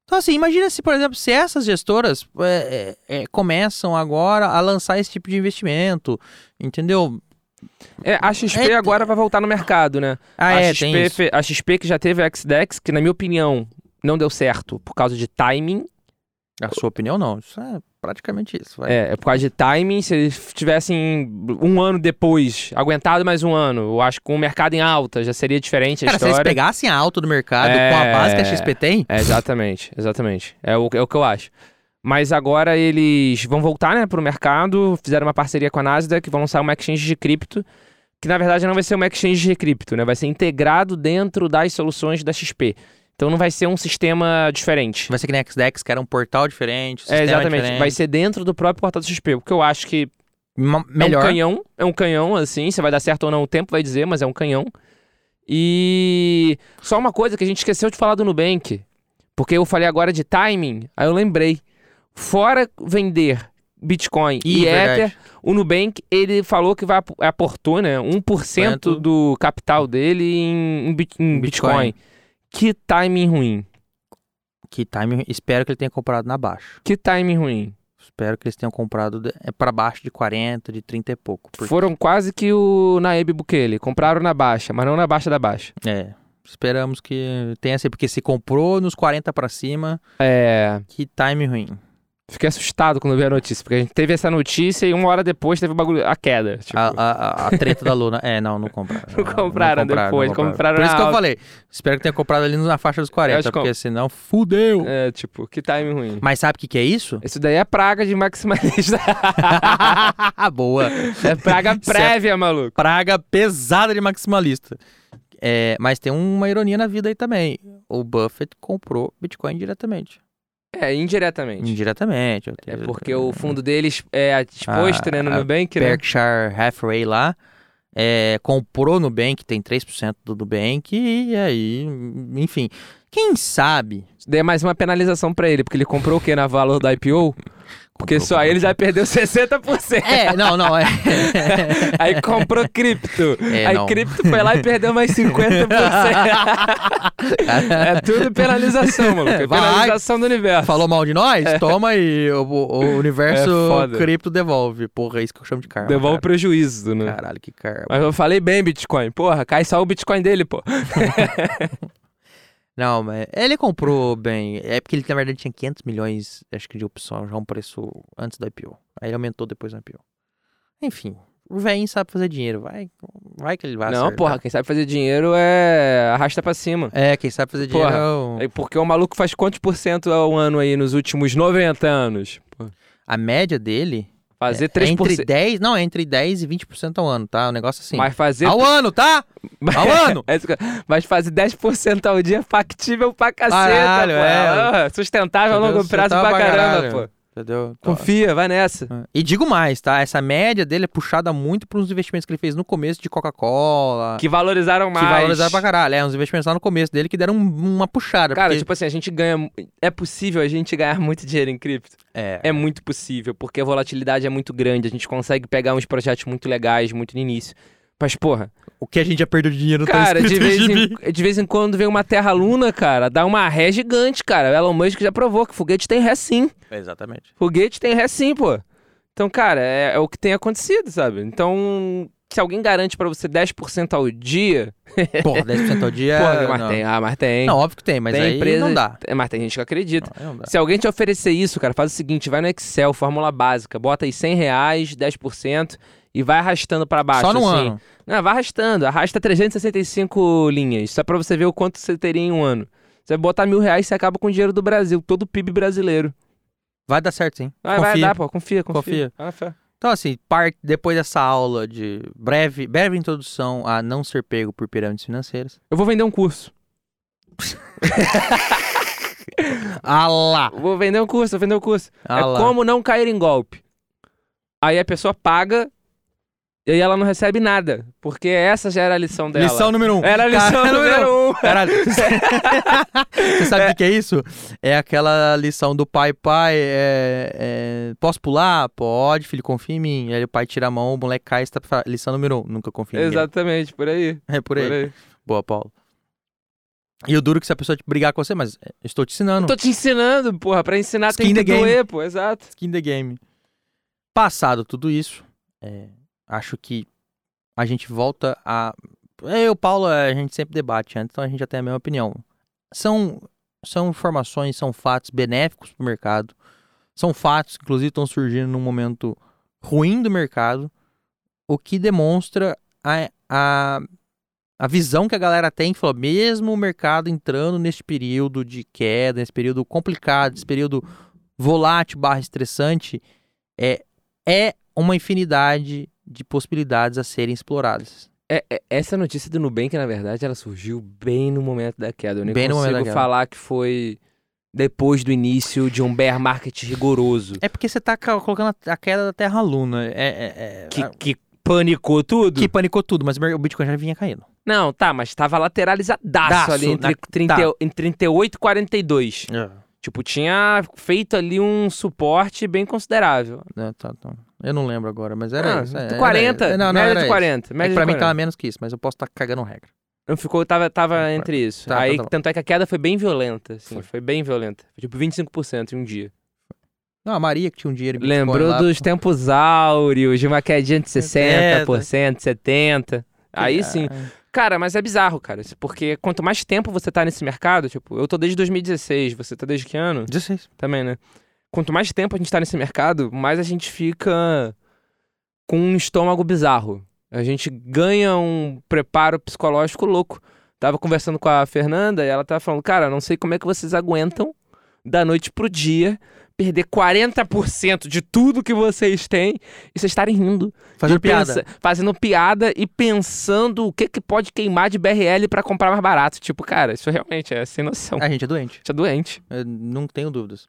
Então, assim, imagina se, por exemplo, se essas gestoras é, é, é, começam agora a lançar esse tipo de investimento, entendeu? É, a XP É- agora vai voltar no mercado, né? Ah, a, é, XP, fe- a XP que já teve a XDEX, que na minha opinião não deu certo por causa de timing. A sua opinião, não. Isso é praticamente isso. vai. É, é por causa de timing. Se eles tivessem um ano depois, aguentado mais um ano, eu acho que com o mercado em alta já seria diferente a Cara, se eles história. pegassem a alta do mercado É. com a base que a XP tem, É, exatamente, exatamente. É o, é o que eu acho. Mas agora eles vão voltar, né, pro mercado, fizeram uma parceria com a Nasdaq, vão lançar uma exchange de cripto, que na verdade não vai ser uma exchange de cripto, né, vai ser integrado dentro das soluções da XP. Então não vai ser um sistema diferente. vai ser que nem XDEX, que era um portal diferente. É, sistema exatamente, diferente. vai ser dentro do próprio portal da XP, porque eu acho que Ma- é um melhor. canhão, é um canhão, assim, se vai dar certo ou não, o tempo vai dizer, mas é um canhão. E só uma coisa que a gente esqueceu de falar do Nubank, porque eu falei agora de timing, aí eu lembrei. Fora vender Bitcoin Ih, e verdade. Ether, o Nubank, ele falou que vai ap- aportou, né, 1% Quanto? do capital dele em, em Bitcoin. Bitcoin. Que timing ruim. Que time, espero que ele tenha comprado na baixa. Que timing ruim. Espero que eles tenham comprado é, para baixo de 40, de 30 e pouco. porque- Foram quase que o Naib Bukele. Compraram na baixa, mas não na baixa da baixa. É. Esperamos que tenha sido, porque se comprou nos 40 para cima, É. que time ruim. Fiquei assustado quando vi a notícia, porque a gente teve essa notícia e uma hora depois teve o bagulho, a queda. Tipo, A, a, a- treta da Luna. É, não, não compraram. [laughs] Não compraram depois, compraram Por isso que eu falei. Espero que tenha comprado ali na faixa dos 40, acho que- porque senão fudeu. É, tipo, que time ruim. Mas sabe o que, que é isso? Isso daí é praga de maximalista. [laughs] Boa. é praga é prévia, maluco. Praga pesada de maximalista. É, mas tem uma ironia na vida aí também. O Buffett comprou Bitcoin diretamente. É, indiretamente. Indiretamente. É porque o fundo deles é exposto, A- né, no a Nubank, né? Berkshire Hathaway lá é, comprou Nubank, tem 3% do Nubank, e aí, enfim. Quem sabe? Daí é mais uma penalização pra ele, porque ele comprou o quê na valor do IPO? Porque Comprou, só ele já perdeu 60%. É, não, não, é. [laughs] Aí comprou cripto. É, Aí não. cripto foi lá e perdeu mais 50%. [laughs] é tudo penalização, maluco. É penalização do universo. Falou mal de nós? Toma aí. O, o universo É foda. cripto devolve. Porra, é isso que eu chamo de karma. Devolve cara. prejuízo, né? Caralho, que karma. Mas eu falei bem Bitcoin. Porra, cai só o Bitcoin dele, pô. [laughs] Não, mas ele comprou bem. É porque ele, na verdade, tinha 500 milhões, acho que de opção, já um preço antes do IPO. Aí ele aumentou depois do IPO. Enfim, o velhinho sabe fazer dinheiro. Vai, vai que ele vai Não, acertar. porra, quem sabe fazer dinheiro é arrasta pra cima. É, quem sabe fazer dinheiro Porra. é o- É Porque o maluco faz quantos por cento ao ano aí nos últimos 90 anos? Pô, A média dele Fazer é 3%. entre 10, não, é entre 10 e 20% ao ano, tá? O negócio assim. Mas fazer. Ao ano, tá? [laughs] Ao ano! É Mas fazer 10% ao dia é factível pra caceta, Caralho, pô. é. Ah, Sustentável a longo prazo pra pra caramba, caralho. pô. Entendeu? Confia, vai nessa. E digo mais, tá? Essa média dele é puxada muito por uns investimentos que ele fez no começo de Coca-Cola. Que valorizaram Que mais. valorizaram pra caralho. É, uns investimentos lá no começo dele que deram um- uma puxada. Cara, porque... tipo assim, a gente ganha. É possível a gente ganhar [laughs] muito dinheiro em cripto? é. É muito possível, porque a volatilidade é muito grande. A gente consegue pegar uns projetos muito legais, muito no início. Mas, porra, O que a gente já perdeu de dinheiro tá cara, de escrito no vez, em, [laughs] de vez em quando vem uma terra-luna, cara, dá uma ré gigante, cara. O Elon Musk já provou que foguete tem ré sim. Exatamente. Foguete tem ré sim, pô. Então, cara, é, é o que tem acontecido, sabe? Então, se alguém garante pra você 10% [laughs] ao dia. Porra, 10% ao dia. Porra, mas não. tem. Ah, mas tem. Não, óbvio que tem, mas tem aí empresa, não dá. É, mas tem gente que acredita. Não, não. Se alguém te oferecer isso, cara, faz o seguinte: vai no Excel, fórmula básica, bota aí 100 reais, 10% e vai arrastando pra baixo. Só no assim. ano. Não, vai arrastando, arrasta 365 linhas, só pra você ver o quanto você teria em um ano. Você botar mil reais, você acaba com o dinheiro do Brasil, todo o PIB brasileiro. Vai dar certo, sim. Vai, vai dar, pô, confia, confia. Confia. Fé. Então, assim, parte, depois dessa aula de breve, breve introdução a não ser pego por pirâmides financeiras. Eu vou vender um curso. [laughs] Ah lá! Vou vender um curso, vou vender um curso. Ah é como não cair em golpe. Aí a pessoa paga e aí ela não recebe nada. Porque essa já era a lição dela. Lição número um. Era a lição número um. Caralho. [laughs] Você sabe o que que é isso? É aquela lição do pai, pai, é, é, posso pular? Pode, filho, confia em mim. Aí o pai tira a mão, o moleque cai, está pra... lição número um, nunca confia em ninguém. Exatamente, por aí. É por aí. Por aí. Boa, Paulo. E o duro é que se a pessoa te brigar com você, mas é, estou te ensinando. Tô te ensinando, porra. Pra ensinar Skin tem que doer, pô. Exato. Skin the game. Passado tudo isso, é, acho que a gente volta a. Eu Paulo, a gente sempre debate antes, então a gente já tem a mesma opinião. São, são informações, são fatos benéficos para o mercado. São fatos que, inclusive, estão surgindo num momento ruim do mercado, o que demonstra a, a, a visão que a galera tem, que falou, mesmo o mercado entrando nesse período de queda, nesse período complicado, nesse período volátil barra estressante, é, é uma infinidade de possibilidades a serem exploradas. É, é- essa notícia do Nubank, na verdade, ela surgiu bem no momento da queda. Eu nem Bem no consigo momento da queda. falar que foi depois do início de um bear market rigoroso. É porque você tá ca- colocando a queda da Terra Luna. É, é- é- Que, a- que panicou tudo? que panicou tudo, mas o Bitcoin já vinha caindo. Não, tá, mas tava lateralizadaço Daço, ali entre, na- 30, tá. entre 38 e 42. Tipo, tinha feito ali um suporte bem considerável. É, tá, tá. Eu não lembro agora, mas era Ah, isso. é, 40, era- não, não, média era de isso. 40. É Média de pra mim 40. tava menos que isso, mas eu posso estar cagando regra. Não ficou, tava, tava Tá, entre isso. tá, Aí, tá, tá. tanto é que a queda foi bem violenta, assim, Foi. foi. bem violenta. Foi tipo 25% em um dia. Não, a Maria que tinha um dinheiro em Bitcoin Lembrou lá, dos tempos áureos, de uma quedinha de 60%, 70%. Aí sim. Cara, mas é bizarro, cara. Porque quanto mais tempo você tá nesse mercado, tipo, eu tô desde 2016, você tá desde que ano? 16. Também, né? Quanto mais tempo a gente tá nesse mercado, mais a gente fica com um estômago bizarro. A gente ganha um preparo psicológico louco. Tava conversando com a Fernanda e ela tava falando, cara, não sei como é que vocês aguentam da noite pro dia perder 40% de tudo que vocês têm e vocês estarem rindo. Fazendo piada. pensa- fazendo piada e pensando o que, que pode queimar de BRL pra comprar mais barato. Tipo, cara, isso realmente é sem noção. A gente é doente. Você é doente. Eu não tenho dúvidas.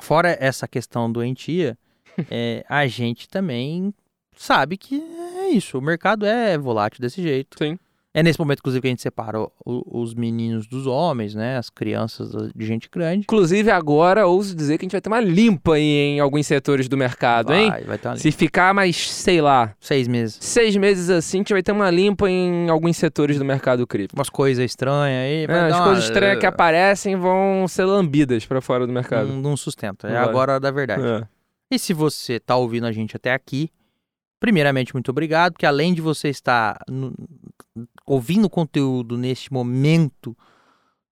Fora essa questão doentia, [laughs] é, a gente também sabe que é isso. O mercado é volátil desse jeito. Sim. É nesse momento, inclusive, que a gente separa o- o- os meninos dos homens, né? As crianças de gente grande. Inclusive, agora, ouso dizer que a gente vai ter uma limpa aí em alguns setores do mercado, hein? Vai, vai ter uma... Se ficar mais, sei lá, Seis meses. seis meses assim, a gente vai ter uma limpa em alguns setores do mercado cripto. Umas coisas estranhas aí. vai É, as uma- coisas estranhas que aparecem vão ser lambidas pra fora do mercado. Não, não sustenta. É Vai. agora da verdade. É. E se você tá ouvindo a gente até aqui, primeiramente, muito obrigado, porque além de você estar no- ouvindo o conteúdo neste momento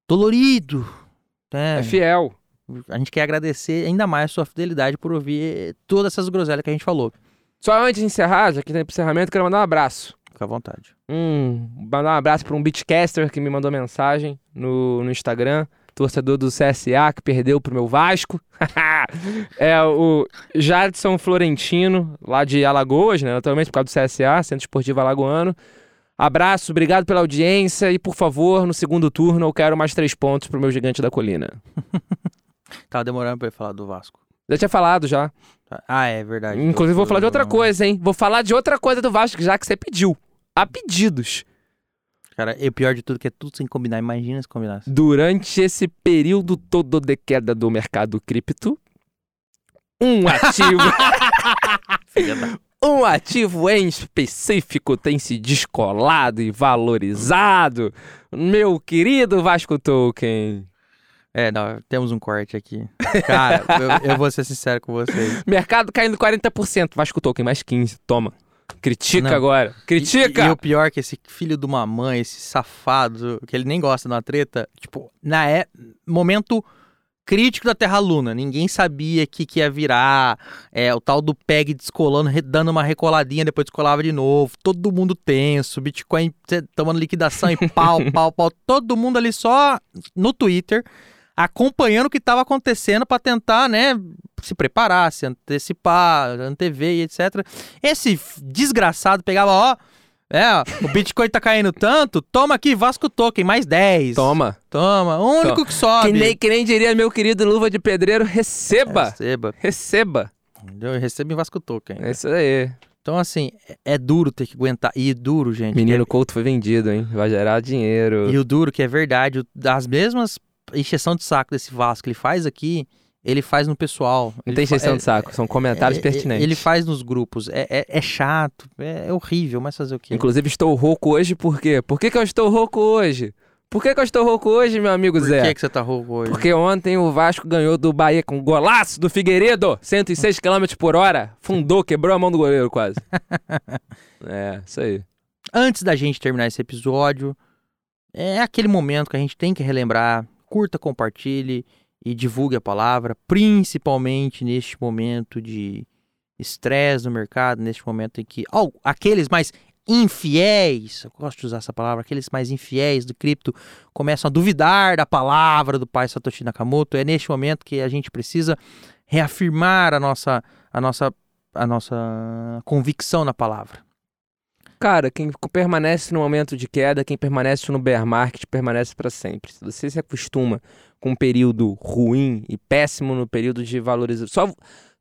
dolorido, né? É fiel. a gente quer agradecer ainda mais a sua fidelidade por ouvir todas essas groselhas que a gente falou. Só antes de encerrar, já que tem encerramento, quero mandar um abraço. Fica à vontade. Hum, mandar um abraço para um Beatcaster que me mandou mensagem no, no Instagram. Torcedor do CSA que perdeu pro meu Vasco. [laughs] é o Jadson Florentino, lá de Alagoas, né? Naturalmente por causa do CSA, Centro Esportivo Alagoano. Abraço, obrigado pela audiência e, por favor, no segundo turno eu quero mais três pontos pro meu gigante da colina. [laughs] Tava demorando pra ele falar do Vasco. Já tinha falado já. Ah, é verdade. Inclusive, vou falar de outra Eu- coisa, hein? Vou falar de outra coisa do Vasco, já que você pediu. A pedidos. Cara, e o pior de tudo é que é tudo sem combinar. Imagina se combinasse. Durante esse período todo de queda do mercado cripto, um ativo, [laughs] um ativo em específico tem se descolado e valorizado. Meu querido Vasco Token. É, não, temos um corte aqui. Cara, eu, eu vou ser sincero com vocês. [laughs] Mercado caindo 40%, Vasco Token mais 15, toma. Critica Não. agora. Critica! E, e o pior é que esse filho de uma mãe, esse safado, que ele nem gosta de uma treta, tipo, na é momento crítico da Terra Luna, ninguém sabia que, que ia virar, é, o tal do PEG descolando, dando uma recoladinha, depois descolava de novo, todo mundo tenso, Bitcoin tomando liquidação e pau, [laughs] pau, pau, todo mundo ali só no Twitter, acompanhando o que estava acontecendo para tentar, né, se preparar, se antecipar, antever e etc. Esse desgraçado pegava, ó, é, ó, o Bitcoin tá caindo tanto, toma aqui Vasco Token, mais 10. Toma. Toma, o único que sobe. Que nem, que nem diria meu querido Luva de Pedreiro, receba! Receba. Receba! Entendeu? Receba em Vasco Token. É isso aí. Então, assim, é, é duro ter que aguentar. E é duro, gente. Menino que Couto foi vendido, hein? Vai gerar dinheiro. é- E o duro que é verdade, das mesmas encheção de saco desse Vasco que ele faz aqui, ele faz no pessoal. Não tem exceção é- de saco, são comentários é- é- pertinentes. Ele faz nos grupos. É, é, é chato, é, é horrível, mas fazer o quê? Inclusive, estou rouco hoje por quê? Por que, que eu estou rouco hoje? Por que, que eu estou rouco hoje, meu amigo Por Zé? que, que você tá rouco hoje? Porque ontem o Vasco ganhou do Bahia com golaço do Figueiredo, 106 km por hora. Fundou, quebrou a mão do goleiro quase. [laughs] é, isso aí. Antes da gente terminar esse episódio, é aquele momento que a gente tem que relembrar. Curta, compartilhe e divulgue a palavra, principalmente neste momento de estresse no mercado, neste momento em que oh, aqueles mais infiéis, eu gosto de usar essa palavra, aqueles mais infiéis do cripto começam a duvidar da palavra do pai Satoshi Nakamoto. É neste momento que a gente precisa reafirmar a nossa a nossa a nossa convicção na palavra. Cara, quem permanece no momento de queda, quem permanece no bear market, permanece para sempre. Se você se acostuma com um período ruim e péssimo no período de valorização. Só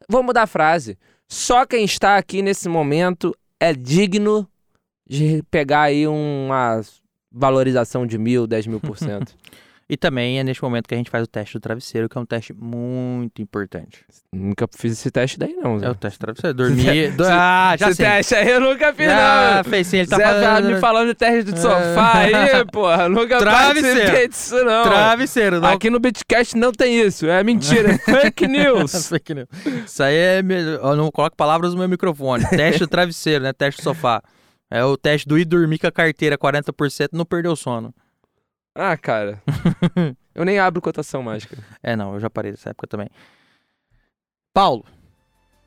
vou mudar a frase. Só quem está aqui nesse momento é digno de pegar aí uma valorização de mil, dez mil por cento. [laughs] E também é neste momento que a gente faz o teste do travesseiro, que é um teste muito importante. Nunca fiz esse teste daí, não. Zé. É o teste do travesseiro. Dormir. do- Ah, já esse sei. teste aí eu nunca fiz, Já não. fez sim, ele tá Zé tá falando. me falando de teste de sofá aí, porra. Nunca Travesseiro. disso, não. Travesseiro, não. Aqui no Bitcast não tem isso. É mentira. é Fake [laughs] news. Fake news. Isso aí é. Eu não coloco palavras no meu microfone. Teste do travesseiro, né? Teste do sofá. É o teste do ir dormir com a carteira 40% e não perder o sono. Ah, cara. [laughs] Eu nem abro cotação mais, cara. É, não, eu já parei dessa época também. Paulo,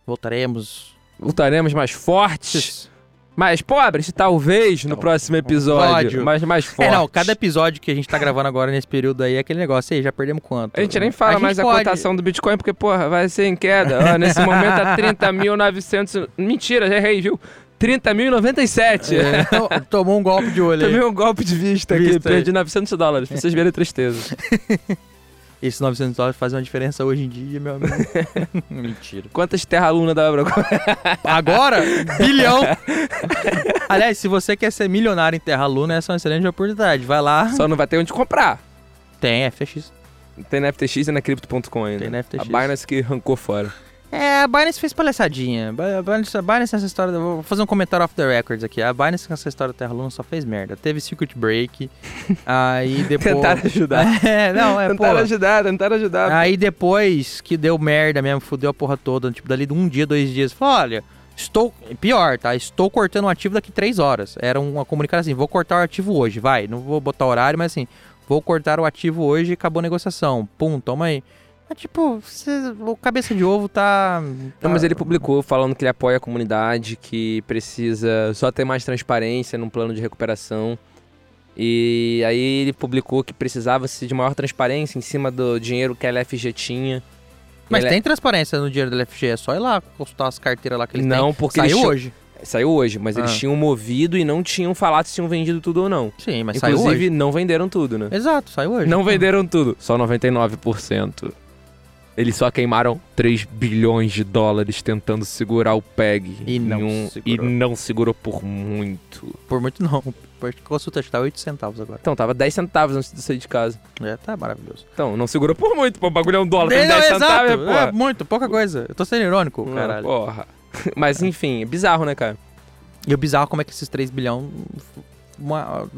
voltaremos. Voltaremos mais fortes, mais pobres, talvez, no próximo episódio. Mas mais É, fortes. não, cada episódio que a gente tá gravando agora nesse período aí é aquele negócio. Aí, já perdemos quanto? A gente nem fala gente mais a pode- cotação do Bitcoin, porque, porra, vai ser em queda. Ó, nesse momento [laughs] tá 30.900. Mentira, já errei, viu? 30.097. É, tomou um golpe de olho aí. Tomei um golpe de vista, aqui, Vista aí. perdi 900 dólares, pra vocês verem a tristeza. [laughs] Esses 900 dólares fazem uma diferença hoje em dia, meu amigo. [laughs] Mentira. Quantas terra luna dá pra Agora, bilhão. [laughs] Aliás, se você quer ser milionário em Terra Luna, essa é uma excelente oportunidade. Vai lá. Só não vai ter onde comprar. Tem FTX. Tem na FTX e na Crypto.com ainda. Tem na FTX. A Binance que arrancou fora. É, a Binance fez palhaçadinha. A Binance, a Binance nessa história. Vou fazer um comentário off the records aqui. A Binance nessa história da Terra Luna só fez merda. Teve circuit break. [laughs] aí depois. Tentaram ajudar. [laughs] É, não, é, pô. tentaram ajudar, tentaram ajudar. Aí depois que deu merda mesmo, fudeu a porra toda, tipo, dali de um dia, dois dias, falou, olha, estou, pior, tá? Estou cortando um ativo daqui três horas. Era uma comunicação assim, vou cortar o ativo hoje, vai. Não vou botar horário, mas assim, vou cortar o ativo hoje e acabou a negociação. Pum, toma aí. É tipo, cê- o cabeça de ovo tá... Não, mas ele publicou falando que ele apoia a comunidade, que precisa só ter mais transparência num plano de recuperação. E aí ele publicou que precisava-se de maior transparência em cima do dinheiro que a LFG tinha. Mas Ele- tem transparência no dinheiro da LFG, é só ir lá consultar as carteiras lá que eles Não, têm. porque Saiu eles hoje. Saiu hoje, mas eles Ah. tinham movido e não tinham falado se tinham vendido tudo ou não. Sim, mas saiu Inclusive, hoje. não venderam tudo, né? Exato, saiu hoje. Não venderam tudo, só 99%. Eles só queimaram 3 bilhões de dólares tentando segurar o PEG. E não Nenhum- segurou. e não segurou por muito. Por muito não. Consulta tá 8 centavos agora. Então, tava 10 centavos antes de sair de casa. É, tá maravilhoso. Então, não segurou por muito, pô. O bagulho é um dólar, tem É, não, 10 centavos, é, É, pô. muito, pouca coisa. Eu tô sendo irônico, Ah, caralho. Porra. [laughs] Mas enfim, é bizarro, né, cara? E o bizarro é como é que esses 3 bilhões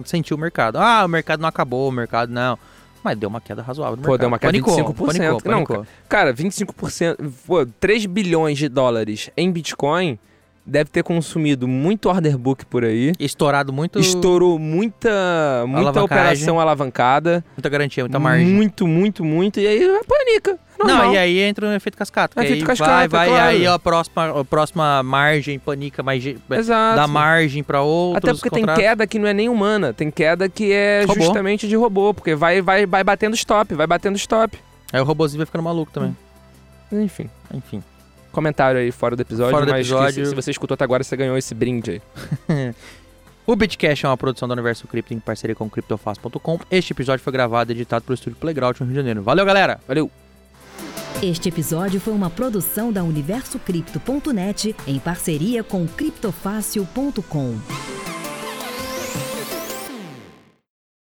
sentiu o mercado. Ah, o mercado não acabou, o mercado não. Mas deu uma queda razoável no Pô, mercado. deu uma queda de panicou, 25%. Panicou, Não, panicou. Cara, 25%, pô, 3 bilhões de dólares em Bitcoin deve ter consumido muito order book por aí. Estourado muito. Estourou muita, muita operação alavancada. Muita garantia, muita margem. Muito, muito, muito. E aí panica. Normal. Não, e aí entra o efeito cascata. que Efeito aí cascata, vai, vai, claro. aí a próxima, a próxima margem panica mais. ge- Exato. Dá margem pra outros. Até porque tem contratos. queda que não é nem humana, tem queda que é Robô. justamente de robô, porque vai, vai, vai batendo stop, vai batendo stop. Aí o robôzinho vai ficando maluco também. Enfim, Enfim. Comentário aí fora do episódio, Fora do mas que episódio. se, se você escutou até agora, você ganhou esse brinde aí. [laughs] O Bitcash é uma produção do Universo Cripto em parceria com o CryptoFast.com. Este episódio foi gravado e editado pelo Estúdio Playground no Rio de Janeiro. Valeu, galera! Valeu! Este episódio foi uma produção da UniversoCripto.net em parceria com criptofácil.com.